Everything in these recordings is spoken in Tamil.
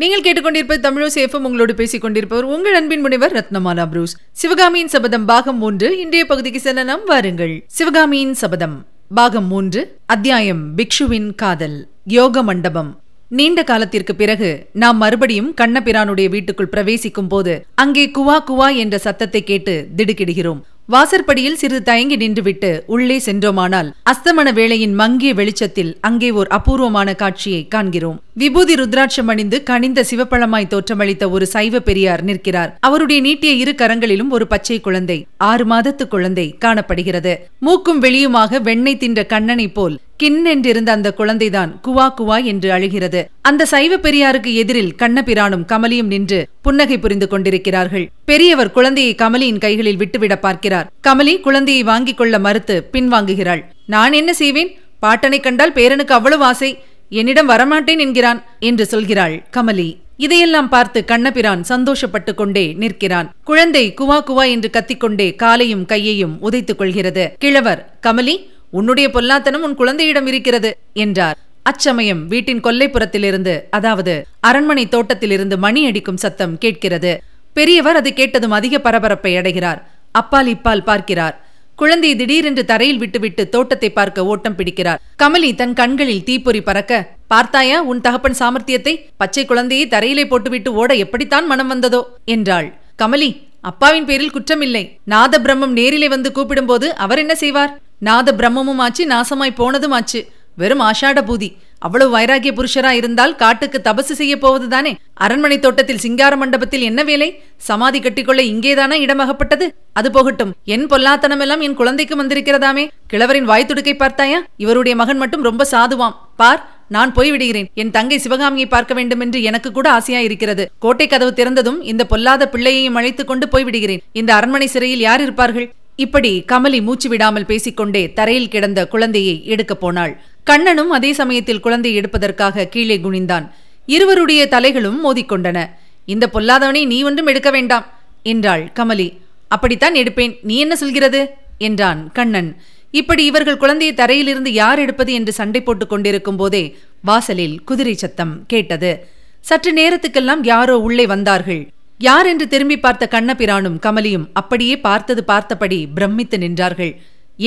நீங்கள் கேட்டுக்கொண்டிருப்பது தமிழசேஃபம் உங்களோடு பேசிக் கொண்டிருப்பவர் உங்கள் அன்பின் முனைவர் ரத்னமாலா புரூஸ். சிவகாமியின் சபதம் பாகம் மூன்று இன்றைய பகுதிக்கு செல்லலாம் வாருங்கள். சிவகாமியின் சபதம் பாகம் மூன்று அத்தியாயம் பிக்ஷுவின் காதல் யோக மண்டபம். நீண்ட காலத்திற்கு பிறகு நாம் மறுபடியும் கண்ணபிரானுடைய வீட்டுக்குள் பிரவேசிக்கும் போது அங்கே குவா குவா என்ற சத்தத்தை கேட்டு திடுக்கிடுகிறோம். வாசற்படியில் சிறிது தயங்கி நின்றுவிட்டு உள்ளே சென்றோமானால் அஸ்தமன வேளையின் மங்கிய வெளிச்சத்தில் அங்கே ஓர் அபூர்வமான காட்சியை காண்கிறோம். விபூதி ருத்ராட்சம் அணிந்து கனிந்த சிவப்பழமாய் தோற்றமளித்த ஒரு சைவ பெரியார் நிற்கிறார். அவருடைய நீட்டிய இரு கரங்களிலும் ஒரு பச்சை குழந்தை ஆறு மாதத்து குழந்தை காணப்படுகிறது. மூக்கும் வெளியுமாக வெண்ணெய் தின்ற கண்ணனை போல் கிண்ணென்றிருந்த அந்த குழந்தைதான் குவா குவா என்று அழுகிறது. அந்த சைவ பெரியாருக்கு எதிரில் கண்ணபிரானும் கமலியும் நின்று புன்னகை புரிந்து கொண்டிருக்கிறார்கள். பெரியவர் குழந்தையை கமலியின் கைகளில் விட்டுவிட பார்க்கிறார். கமலி குழந்தையை வாங்கிக் கொள்ள மறுத்து பின்வாங்குகிறாள். நான் என்ன செய்வேன்? பாட்டனை கண்டால் பேரனுக்கு அவ்வளவு ஆசை. என்னிடம் வரமாட்டேன் என்கிறான் என்று சொல்கிறாள் கமலி. இதையெல்லாம் பார்த்து கண்ணபிரான் சந்தோஷப்பட்டு கொண்டே நிற்கிறான். குழந்தை குவா குவா என்று கத்திக்கொண்டே காலையும் கையையும் உதைத்துக் கொள்கிறது. கிழவர் கமலி உன்னுடைய பொல்லாத்தனம் உன் குழந்தையிடம் இருக்கிறது என்றார். அச்சமயம் வீட்டின் கொல்லைப்புறத்திலிருந்து அதாவது அரண்மனை தோட்டத்திலிருந்து மணி அடிக்கும் சத்தம் கேட்கிறது. பெரியவர் அது கேட்டதும் அதிக பரபரப்பை அடைகிறார். அப்பால் இப்பால் பார்க்கிறார். குழந்தை திடீரென்று தரையில் விட்டுவிட்டு தோட்டத்தை பார்க்க ஓட்டம் பிடிக்கிறார். கமலி தன் கண்களில் தீப்பொறி பறக்க பார்த்தாயா உன் தகப்பன் சாமர்த்தியத்தை? பச்சை குழந்தையை தரையிலே போட்டுவிட்டு ஓட எப்படித்தான் மனம் வந்ததோ? என்றாள். கமலி அப்பாவின் பேரில் குற்றமில்லை. நாத பிரம்மம் நேரிலே வந்து கூப்பிடும்போது அவர் என்ன செய்வார்? நாத பிரம்மமும் ஆச்சு நாசமாய் போனதும் ஆச்சு வெறும் ஆஷாட பூதி அவ்வளவு வைராகிய புருஷரா இருந்தால் காட்டுக்கு தபசு செய்ய போவதுதானே? அரண்மனை தோட்டத்தில் சிங்கார மண்டபத்தில் என்ன வேலை? சமாதி கட்டிக்கொள்ள இங்கேதானா இடமகப்பட்டது? அது போகட்டும். என் பொல்லாத்தனமெல்லாம் என் குழந்தைக்கு வந்திருக்கிறதாமே. கிழவரின் வாய் துடுக்கை பார்த்தாயா? இவருடைய மகன் மட்டும் ரொம்ப சாதுவாம். பார் நான் போய்விடுகிறேன் என் தங்கை சிவகாமியை பார்க்க வேண்டும் என்று எனக்கு கூட ஆசையா இருக்கிறது கோட்டை கதவு திறந்ததும் இந்த பொல்லாத பிள்ளையையும் அழைத்துக் கொண்டு போய்விடுகிறேன் இந்த அரண்மனை சிறையில் யார் இருப்பார்கள்? இப்படி கமலி மூச்சு விடாமல் பேசிக்கொண்டே தரையில் கிடந்த குழந்தையை எடுக்கப் போனாள். கண்ணனும் அதே சமயத்தில் குழந்தையை எடுப்பதற்காக கீழே குனிந்தான். இருவருடைய தலைகளும் மோதிக்கொண்டன. இந்த பொல்லாதவனை நீ ஒன்றும் எடுக்க வேண்டாம் என்றாள் கமலி. அப்படித்தான் எடுப்பேன். நீ என்ன சொல்கிறது? என்றான் கண்ணன். இப்படி இவர்கள் குழந்தையை தரையிலிருந்து யார் எடுப்பது என்று சண்டை போட்டுக் கொண்டிருக்கும் போதே வாசலில் குதிரை சத்தம் கேட்டது. சற்று நேரத்துக்கெல்லாம் யாரோ உள்ளே வந்தார்கள். யார் என்று திரும்பி பார்த்த கண்ணபிரானும் கமலியும் அப்படியே பார்த்தது பார்த்தபடி பிரமித்து நின்றார்கள்.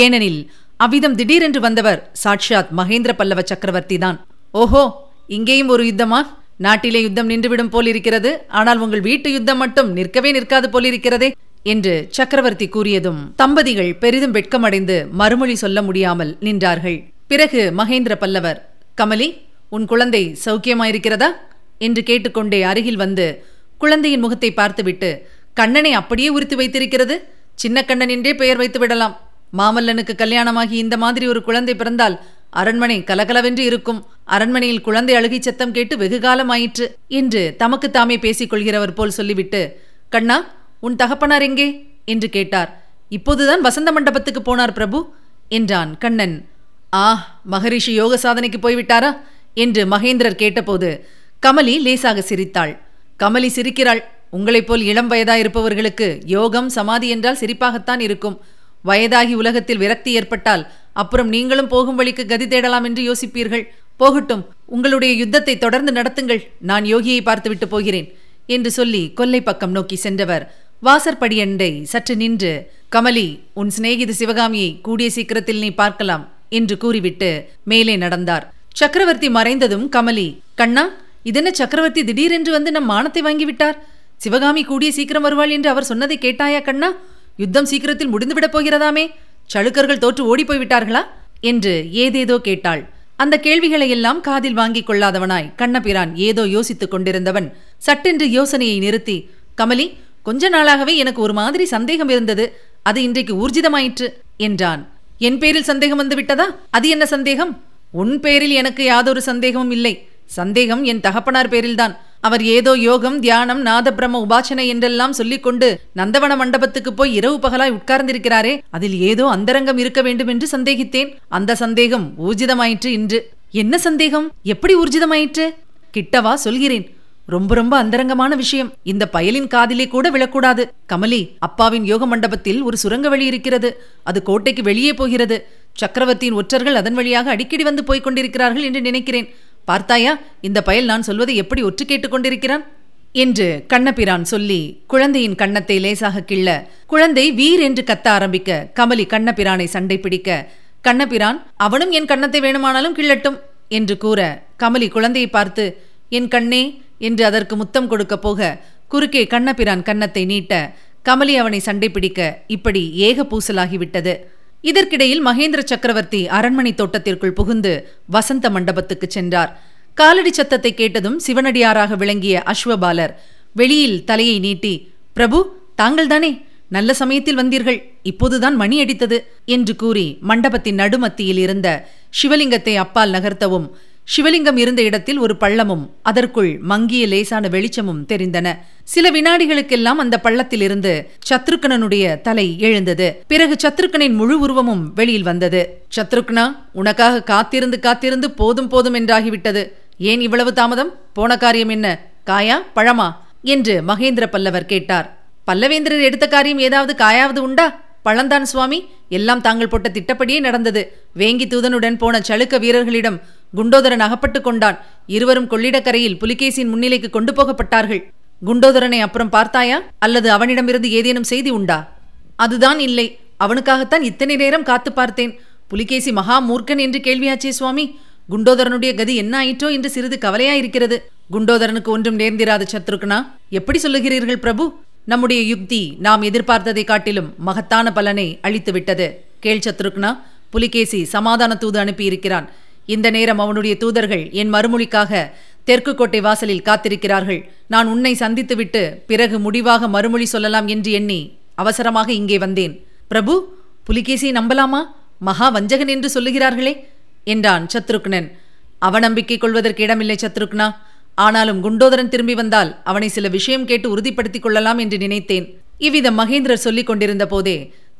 ஏனெனில் அவ்விதம் திடீரென்று வந்தவர் சாட்சாத் மகேந்திர பல்லவ சக்கரவர்த்தி தான். ஓஹோ இங்கேயும் ஒரு யுத்தமா? நாட்டிலே யுத்தம் நின்றுவிடும் போலிருக்கிறது ஆனால் உங்கள் வீட்டு யுத்தம் மட்டும் நிற்கவே நிற்காது போலிருக்கிறதே என்று சக்கரவர்த்தி கூறியதும் தம்பதிகள் பெரிதும் வெட்கமடைந்து மறுமொழி சொல்ல முடியாமல் நின்றார்கள். பிறகு மகேந்திர பல்லவர் கமலி உன் குழந்தை சௌக்கியமாயிருக்கிறதா? என்று கேட்டுக்கொண்டே அருகில் வந்து குழந்தையின் முகத்தை பார்த்துவிட்டு கண்ணனை அப்படியே உரித்து வைத்திருக்கிறது. சின்ன கண்ணன் என்றே பெயர் வைத்து விடலாம். மாமல்லனுக்கு கல்யாணமாகி இந்த மாதிரி ஒரு குழந்தை பிறந்தால் அரண்மனை கலகலவென்று இருக்கும். அரண்மனையில் குழந்தை அழுகை சத்தம் கேட்டு வெகு காலம் ஆயிற்று என்று தமக்கு தாமே பேசிக் கொள்கிறவர் போல் சொல்லிவிட்டு கண்ணா உன் தகப்பனார் எங்கே? என்று கேட்டார். இப்போதுதான் வசந்த மண்டபத்துக்கு போனார் பிரபு என்றான் கண்ணன். ஆ மகரிஷி யோக சாதனைக்கு போய்விட்டாரா? என்று மகேந்திரர் கேட்டபோது கமலி லேசாக சிரித்தாள். கமலி சிரிக்கிறாள். உங்களைப் போல் இளம் வயதாயிருப்பவர்களுக்கு யோகம் சமாதி என்றால் சிரிப்பாகத்தான் இருக்கும். வயதாகி உலகத்தில் விரக்தி ஏற்பட்டால் அப்புறம் நீங்களும் போகும் வழிக்கு கதி தேடலாம் என்று யோசிப்பீர்கள். போகட்டும் உங்களுடைய யுத்தத்தை தொடர்ந்து நடத்துங்கள். நான் யோகியை பார்த்துவிட்டு போகிறேன் என்று சொல்லி கொல்லை பக்கம் நோக்கி சென்றவர். வாசற்படியண்டை சற்று நின்று கமலி உன் சிநேகித சிவகாமியை கூடிய சீக்கிரத்தில் நீ பார்க்கலாம் என்று கூறிவிட்டு மேலே நடந்தார். சக்கரவர்த்தி மறைந்ததும் கமலி கண்ணா இதென்ன சக்கரவர்த்தி திடீரென்று வந்து நம் மானத்தை வாங்கிவிட்டார்? சிவகாமி கூடிய சீக்கிரம் வருவாள் என்று அவர் சொன்னதை கேட்டாயா கண்ணா? யுத்தம் சீக்கிரத்தில் முடிந்துவிடப் போகிறதாமே. சளுக்கர்கள் தோற்று ஓடிப்போய் விட்டார்களா என்று ஏதேதோ கேட்டாள். அந்த கேள்விகளை எல்லாம் காதில் வாங்கிக் கொள்ளாதவனாய் கண்ணபிரான் ஏதோ யோசித்துக் கொண்டிருந்தவன் சட்டென்று யோசனையை நிறுத்தி கமலி கொஞ்ச நாளாகவே எனக்கு ஒரு மாதிரி சந்தேகம் இருந்தது. அது இன்றைக்கு ஊர்ஜிதமாயிற்று என்றான். என் பேரில் சந்தேகம் வந்து விட்டதா அது என்ன சந்தேகம்? உன் பேரில் எனக்கு யாதொரு சந்தேகமும் இல்லை. சந்தேகம் என் தகப்பனார் பேரில்தான். அவர் ஏதோ யோகம் தியானம் நாதபிரம உபாசனை என்றெல்லாம் சொல்லிக்கொண்டு நந்தவன மண்டபத்துக்கு போய் இரவு பகலாய் உட்கார்ந்திருக்கிறாரே அதில் ஏதோ அந்தரங்கம் இருக்க வேண்டும் என்று சந்தேகித்தேன். அந்த சந்தேகம் ஊர்ஜிதமாயிற்று இன்று. என்ன சந்தேகம்? எப்படி ஊர்ஜிதமாயிற்று? கிட்டவா சொல்கிறேன். ரொம்ப ரொம்ப அந்தரங்கமான விஷயம். இந்த பயலின் காதிலே கூட விழக்கூடாது. கமலி அப்பாவின் யோக மண்டபத்தில் ஒரு சுரங்க வழி இருக்கிறது. அது கோட்டைக்கு வெளியே போகிறது. சக்கரவர்த்தியின் ஒற்றர்கள் அதன் வழியாக அடிக்கடி வந்து போய்க் கொண்டிருக்கிறார்கள் என்று நினைக்கிறேன். பார்த்தாயா இந்த பயல் நான் சொல்வதை எப்படி ஒற்று கேட்டுக்கொண்டிருக்கிறான் என்று கண்ணபிரான் சொல்லி குழந்தையின் கன்னத்தை லேசாக கிள்ள குழந்தை வீர் என்று கத்த ஆரம்பிக்க கமலி கண்ணபிரானை சண்டை பிடிக்க கண்ணபிரான் அவனும் என் கன்னத்தை வேணுமானாலும் கிள்ளட்டும் என்று கூற கமலி குழந்தையை பார்த்து என் கண்ணே என்று அதற்கு முத்தம் கொடுக்க போக குறுக்கே கண்ணபிரான் கன்னத்தை நீட்ட கமலி அவனை சண்டை பிடிக்க இப்படி ஏக பூசலாகிவிட்டது. இதற்கிடையில் மகேந்திர சக்கரவர்த்தி அரண்மனை தோட்டத்திற்குள் புகுந்து வசந்த மண்டபத்துக்கு சென்றார். காலடி சத்தத்தை கேட்டதும் சிவனடியாராக விளங்கிய அஸ்வபாலர் வெளியில் தலையை நீட்டி பிரபு தாங்கள்தானே? நல்ல சமயத்தில் வந்தீர்கள். இப்போதுதான் மணி அடித்தது என்று கூறி மண்டபத்தின் நடுமத்தியில் இருந்த சிவலிங்கத்தை அப்பால் நகர்த்தவும் சிவலிங்கம் இருந்த இடத்தில் ஒரு பள்ளமும் அதற்குள் மங்கிய லேசான வெளிச்சமும் தெரிந்தன. சில வினாடிகளுக்கெல்லாம் அந்த பள்ளத்திலிருந்து சத்ருக்கனனுடைய தலை எழுந்தது. பிறகு சத்ருக்கனின் முழு உருவமும் வெளியில் வந்தது. சத்ருக்னா உனக்காக காத்திருந்து காத்திருந்து போதும் போதும் என்றாகிவிட்டது. ஏன் இவ்வளவு தாமதம்? போன காரியம் என்ன? காயா பழமா? என்று மகேந்திர பல்லவர் கேட்டார். பல்லவேந்திரர் எடுத்த காரியம் ஏதாவது காயாவது உண்டா? பழந்தான் சுவாமி. எல்லாம் தாங்கள் போட்ட திட்டப்படியே நடந்தது. வேங்கி தூதனுடன் போன சளுக்க வீரர்களிடம் குண்டோதரன் அகப்பட்டு கொண்டான். இருவரும் கொள்ளிடக்கரையில் புலிகேசியின் முன்னிலைக்கு கொண்டு போகப்பட்டார்கள். குண்டோதரனை அப்புறம் பார்த்தாயா? அல்லது அவனிடமிருந்து ஏதேனும் செய்தி உண்டா? அதுதான் இல்லை. அவனுக்காகத்தான் இத்தனை நேரம் காத்து பார்த்தேன். புலிகேசி மகா மூர்க்கன் என்று கேள்வியாச்சே சுவாமி. குண்டோதரனுடைய கதி என்ன ஆயிற்றோ என்று சிறிது கவலையாயிருக்கிறது. குண்டோதரனுக்கு ஒன்றும் நேர்ந்திராத சத்ருக்னா எப்படி சொல்லுகிறீர்கள் பிரபு? நம்முடைய யுக்தி நாம் எதிர்பார்த்ததை காட்டிலும் மகத்தான பலனை அளித்துவிட்டது. கேள் சத்ருக்னா புலிகேசி சமாதான தூது அனுப்பியிருக்கிறான். இந்த நேரம் அவனுடைய தூதர்கள் என் மறுமொழிக்காக தெற்கு கோட்டை வாசலில் காத்திருக்கிறார்கள். நான் உன்னை சந்தித்துவிட்டு பிறகு முடிவாக மறுமொழி சொல்லலாம் என்று எண்ணி அவசரமாக இங்கே வந்தேன். பிரபு புலிகேசியை நம்பலாமா? மகா வஞ்சகன் என்று சொல்லுகிறார்களே என்றான் சத்ருக்னன். அவநம்பிக்கை கொள்வதற்கு இடமில்லை சத்ருக்னா. ஆனாலும் குண்டோதரன் திரும்பி வந்தால் அவனை சில விஷயம் கேட்டு உறுதிப்படுத்திக் கொள்ளலாம் என்று நினைத்தேன். இவ்விதம் மகேந்திரர் சொல்லிக் கொண்டிருந்த போதே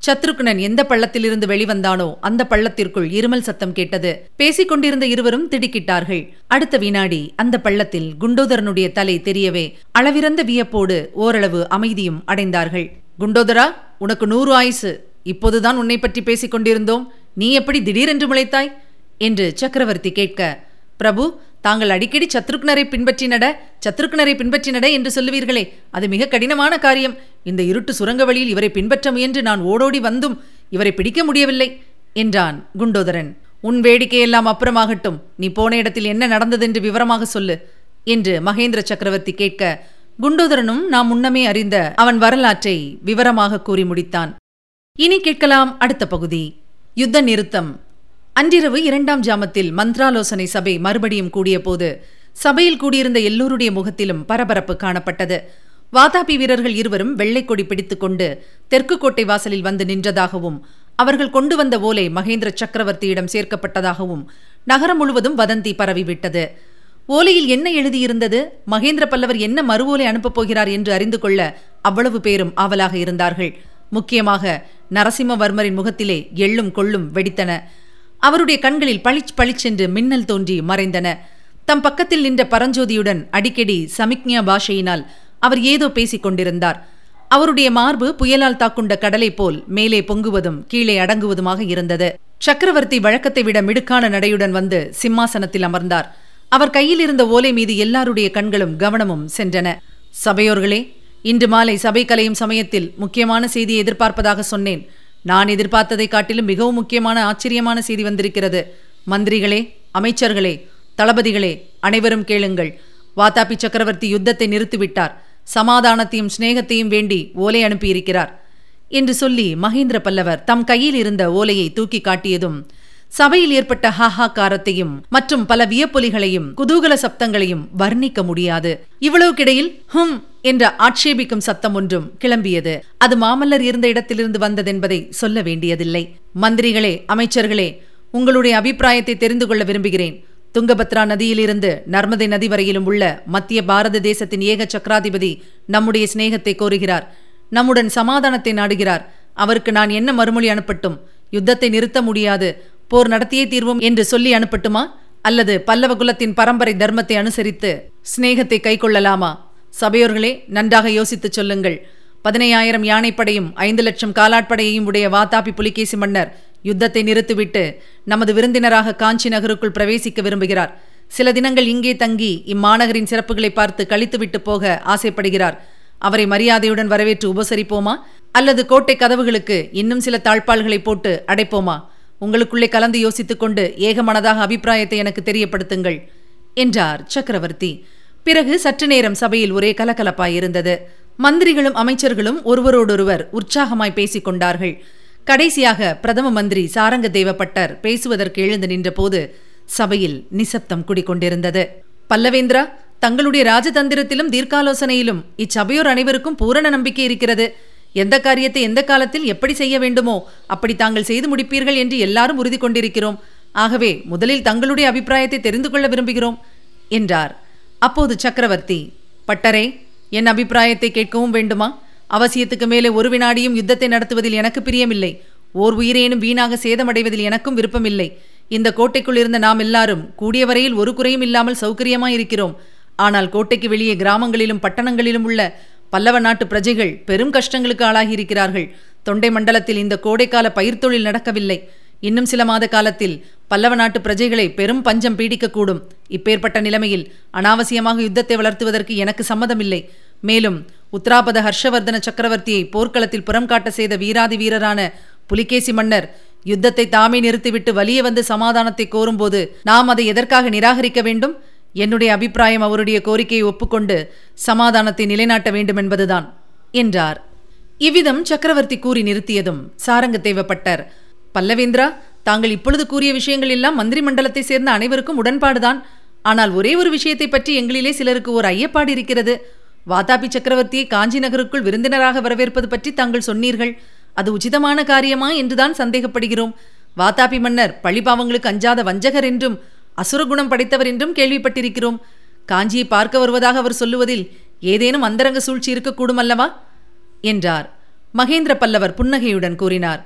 சத்ருக்னன் எந்த பள்ளத்திலிருந்து வெளிவந்தானோ அந்த பள்ளத்திற்குள் இருமல் சத்தம் கேட்டது. பேசிக் கொண்டிருந்த இருவரும் திடுக்கிட்டார்கள். அடுத்த வினாடி அந்த பள்ளத்தில் குண்டோதரனுடைய தலை தெரியவே அளவிறந்த வியப்போடு ஓரளவு அமைதியும் அடைந்தார்கள். குண்டோதரா உனக்கு நூறு ஆயுசு. இப்போதுதான் உன்னை பற்றி பேசிக் கொண்டிருந்தோம் நீ எப்படி திடீரென்று முளைத்தாய்? என்று சக்கரவர்த்தி கேட்க பிரபு தாங்கள் அடிக்கடி சத்ருக்னரை பின்பற்றி நட சத்ருக்னரை பின்பற்றி நட என்று சொல்லுவீர்களே. அது மிக கடினமான காரியம். இந்த இருட்டு சுரங்க வழியில் இவரை பின்பற்ற முயன்று நான் ஓடோடி வந்தும் இவரை பிடிக்க முடியவில்லை என்றான் குண்டோதரன். உன் வேடிக்கையெல்லாம் அப்புறமாகட்டும். நீ போன இடத்தில் என்ன நடந்ததென்று விவரமாக சொல்லு என்று மகேந்திர சக்கரவர்த்தி கேட்க குண்டோதரனும் நாம் முன்னமே அறிந்த அவன் வரலாற்றை விவரமாக கூறி முடித்தான். இனி கேட்கலாம் அடுத்த பகுதி. யுத்த நிறுத்தம். அன்றிரவு இரண்டாம் ஜாமத்தில் மந்த்ராலோசனை சபை மறுபடியும் கூடியபோது சபையில் கூடியிருந்த எல்லோருடைய முகத்திலும் பரபரப்பு காணப்பட்டது. வாதாபி வீரர்கள் இருவரும் வெள்ளைக்கொடி பிடித்துக்கொண்டு தெற்கு கோட்டை வாசலில் வந்து நின்றதாகவும் அவர்கள் கொண்டு வந்த ஓலை மகேந்திர சக்கரவர்த்தியிடம் சேர்க்கப்பட்டதாகவும் நகரம் முழுவதும் வதந்தி பரவிவிட்டது. ஓலையில் என்ன எழுதியிருந்தது? மகேந்திர பல்லவர் என்ன மறு ஓலை அனுப்பப் போகிறார் என்று அறிந்து கொள்ள அவ்வளவு பேரும் ஆவலாக இருந்தார்கள். முக்கியமாக நரசிம்மவர்மரின் முகத்திலே எள்ளும் கொள்ளும் வெடித்தன. அவருடைய கண்களில் பளிச் பளிச்சென்று மின்னல் தோன்றி மறைந்தன. தம் பக்கத்தில் நின்ற பரஞ்சோதியுடன் அடிக்கடி சமிக்ஞா பாஷையினால் அவர் ஏதோ பேசிக் கொண்டிருந்தார். அவருடைய மார்பு புயலால் தாக்குண்ட கடலை போல் மேலே பொங்குவதும் கீழே அடங்குவதுமாக இருந்தது. சக்கரவர்த்தி வழக்கத்தை விட மிடுக்கான நடையுடன் வந்து சிம்மாசனத்தில் அமர்ந்தார். அவர் கையில் இருந்த ஓலை மீது எல்லாருடைய கண்களும் கவனமும் சென்றன. சபையோர்களே இன்று மாலை சபை கலையும் சமயத்தில் முக்கியமான செய்தியை எதிர்பார்ப்பதாக சொன்னேன். நான் எதிர்பார்த்ததை காட்டிலும் மிகவும் முக்கியமான ஆச்சரியமான செய்தி வந்திருக்கிறது. மந்திரிகளே அமைச்சர்களே தளபதிகளே அனைவரும் கேளுங்கள். வாதாபி சக்கரவர்த்தி யுத்தத்தை நிறுத்திவிட்டார். சமாதானத்தையும் சிநேகத்தையும் வேண்டி ஓலை அனுப்பியிருக்கிறார். என்று சொல்லி மகேந்திர பல்லவர் தம் கையில் இருந்த ஓலையை தூக்கி காட்டியதும் சபையில் ஏற்பட்ட ஹாஹாக்காரத்தையும் மற்றும் பல வியப்பொலிகளையும் குதூகல சப்தங்களையும் வர்ணிக்க முடியாது. இவ்வளவுக்கிடையில் ஹும் என்ற ஆட்சேபிக்கும் சத்தம் ஒன்றும் கிளம்பியது. அது மாமல்லர் இருந்த இடத்திலிருந்து வந்ததென்பதை சொல்ல வேண்டியதில்லை. மந்திரிகளே அமைச்சர்களே உங்களுடைய அபிப்பிராயத்தை தெரிந்து கொள்ள விரும்புகிறேன். துங்கபத்ரா நதியிலிருந்து நர்மதை நதி வரையிலும் உள்ள மத்திய பாரத தேசத்தின் ஏக சக்கராதிபதி நம்முடைய சிநேகத்தை கோருகிறார். நம்முடன் சமாதானத்தை நாடுகிறார். அவருக்கு நான் என்ன மறுமொழி அனுப்பட்டும்? யுத்தத்தை நிறுத்த முடியாது. போர் நடத்தியே தீர்வோம் என்று சொல்லி அனுப்பட்டுமா? அல்லது பல்லவ குலத்தின் பரம்பரை தர்மத்தை அனுசரித்து சிநேகத்தை கைக்கொள்ளலாமா? சபையோர்களே நன்றாக யோசித்துச் சொல்லுங்கள். பதினையாயிரம் யானைப்படையும் ஐந்து லட்சம் காலாட்படையையும் உடைய வாத்தாபி புலிகேசி மன்னர் யுத்தத்தை நிறுத்திவிட்டு நமது விருந்தினராக காஞ்சி நகருக்குள் பிரவேசிக்க விரும்புகிறார். சில தினங்கள் இங்கே தங்கி இம்மாநகரின் சிறப்புகளை பார்த்து கழித்துவிட்டு போக ஆசைப்படுகிறார். அவரை மரியாதையுடன் வரவேற்று உபசரிப்போமா? அல்லது கோட்டை கதவுகளுக்கு இன்னும் சில தாழ்பால்களை போட்டு அடைப்போமா? உங்களுக்குள்ளே கலந்து யோசித்துக் கொண்டு ஏகமனதாக அபிப்பிராயத்தை எனக்கு தெரியப்படுத்துங்கள் என்றார் சக்கரவர்த்தி. பிறகு சற்று நேரம் சபையில் ஒரே கலகலப்பாயிருந்தது மந்திரிகளும் அமைச்சர்களும் ஒருவரோடொருவர் உற்சாகமாய் பேசிக் கொண்டார்கள் கடைசியாக பிரதம மந்திரி சாரங்க தேவப்பட்டர் பேசுவதற்கு எழுந்து நின்றபோது சபையில் நிசப்தம் குடிக்கொண்டிருந்தது. பல்லவேந்திரா தங்களுடைய ராஜதந்திரத்திலும் தீர்க்காலோசனையிலும் இச்சபையோர் அனைவருக்கும் பூரண நம்பிக்கை இருக்கிறது. எந்த காரியத்தை எந்த காலத்தில் எப்படி செய்ய வேண்டுமோ அப்படி தாங்கள் செய்து முடிப்பீர்கள் என்று எல்லாரும் உறுதி கொண்டிருக்கிறோம். ஆகவே முதலில் தங்களுடைய அபிப்பிராயத்தை தெரிந்து கொள்ள விரும்புகிறோம் என்றார். அப்போது சக்கரவர்த்தி பட்டரே என் அபிப்பிராயத்தை கேட்கவும் வேண்டுமா? அவசியத்துக்கு மேலே ஒரு வினாடியும் யுத்தத்தை நடத்துவதில் எனக்கு பிரியமில்லை. ஓர் உயிரேனும் வீணாக சேதமடைவதில் எனக்கும் விருப்பமில்லை. இந்த கோட்டைக்குள் இருந்த நாம் எல்லாரும் கூடிய வரையில் ஒரு குறையும் இல்லாமல் சௌகரியமாய் இருக்கிறோம் ஆனால் கோட்டைக்கு வெளியே கிராமங்களிலும் பட்டணங்களிலும் உள்ள பல்லவ நாட்டு பிரஜைகள் பெரும் கஷ்டங்களுக்கு ஆளாகியிருக்கிறார்கள். தொண்டை மண்டலத்தில் இந்த கோடைக்கால பயிர் தொழில் நடக்கவில்லை. இன்னும் சில மாத காலத்தில் பல்லவ நாட்டு பிரஜைகளை பெரும் பஞ்சம் பீடிக்கக்கூடும். இப்பேற்பட்ட நிலைமையில் அனாவசியமாக யுத்தத்தை வளர்த்துவதற்கு எனக்கு சம்மதமில்லை. மேலும் உத்தராபத ஹர்ஷவர்தன சக்கரவர்த்தியை போர்க்களத்தில் புறம் காட்ட செய்த வீராதி வீரரான புலிகேசி மன்னர் யுத்தத்தை தாமே நிறுத்திவிட்டு வலிய வந்து சமாதானத்தை கோரும்போது நாம் அதை எதற்காக நிராகரிக்க வேண்டும்? என்னுடைய அபிப்பிராயம் அவருடைய கோரிக்கையை ஒப்புக்கொண்டு சமாதானத்தை நிலைநாட்ட வேண்டும் என்பதுதான் என்றார். இவ்விதம் சக்கரவர்த்தி கூறி நிறுத்தியதும் சாரங்க தேவப்பட்டர் பல்லவேந்திரா தாங்கள் இப்பொழுது கூறிய விஷயங்கள் எல்லாம் மந்திரி மண்டலத்தை சேர்ந்த அனைவருக்கும் உடன்பாடுதான். ஆனால் ஒரே ஒரு விஷயத்தை பற்றி எங்களிலே சிலருக்கு ஒரு ஐயப்பாடு இருக்கிறது. வாதாபி சக்கரவர்த்தியை காஞ்சி நகருக்குள் விருந்தினராக வரவேற்பது பற்றி தாங்கள் சொன்னீர்கள். அது உச்சிதமான காரியமா என்றுதான் சந்தேகப்படுகிறோம். வாதாபி மன்னர் பழிபாவங்களுக்கு அஞ்சாத வஞ்சகர் என்றும் அசுரகுணம் படைத்தவர் என்றும் கேள்விப்பட்டிருக்கிறோம். காஞ்சியை பார்க்க வருவதாக அவர் சொல்லுவதில் ஏதேனும் அந்தரங்க சூழ்ச்சி இருக்கக்கூடும் அல்லவா? என்றார். மகேந்திர பல்லவர் புன்னகையுடன் கூறினார்.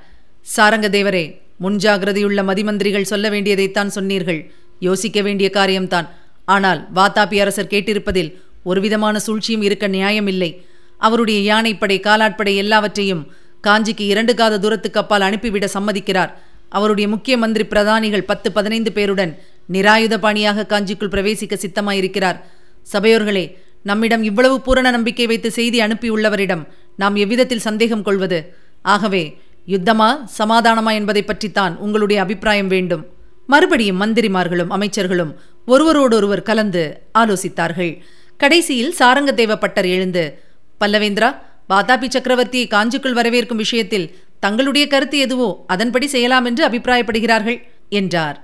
சாரங்கதேவரே முன்ஜாகிரதையுள்ள மதிமந்திரிகள் சொல்ல வேண்டியதைத்தான் சொன்னீர்கள். யோசிக்க வேண்டிய காரியம்தான். ஆனால் வாத்தாபி அரசர் கேட்டிருப்பதில் ஒருவிதமான சூழ்ச்சியும் இருக்க நியாயமில்லை. அவருடைய யானைப்படை காலாட்படை எல்லாவற்றையும் காஞ்சிக்கு இரண்டு காத தூரத்துக்கு அப்பால் அனுப்பிவிட சம்மதிக்கிறார். அவருடைய முக்கிய மந்திரி பிரதானிகள் பத்து பதினைந்து பேருடன் நிராயுத பாணியாக காஞ்சிக்குள் பிரவேசிக்க சித்தமாயிருக்கிறார். சபையோர்களே நம்மிடம் இவ்வளவு பூரண நம்பிக்கை வைத்து செய்தி அனுப்பியுள்ளவரிடம் நாம் எவ்விதத்தில் சந்தேகம் கொள்வது? ஆகவே யுத்தமா சமாதானமா என்பதை பற்றித்தான் உங்களுடைய அபிப்பிராயம் வேண்டும். மறுபடியும் மந்திரிமார்களும் அமைச்சர்களும் ஒருவரோடொருவர் கலந்து ஆலோசித்தார்கள். கடைசியில் சாரங்கதேவ பட்டர் எழுந்து பல்லவேந்திரா வாதாபி சக்கரவர்த்தியை காஞ்சிக்குள் வரவேற்கும் விஷயத்தில் தங்களுடைய கருத்து எதுவோ அதன்படி செய்யலாம் என்று அபிப்பிராயப்படுகிறார்கள் என்றார்.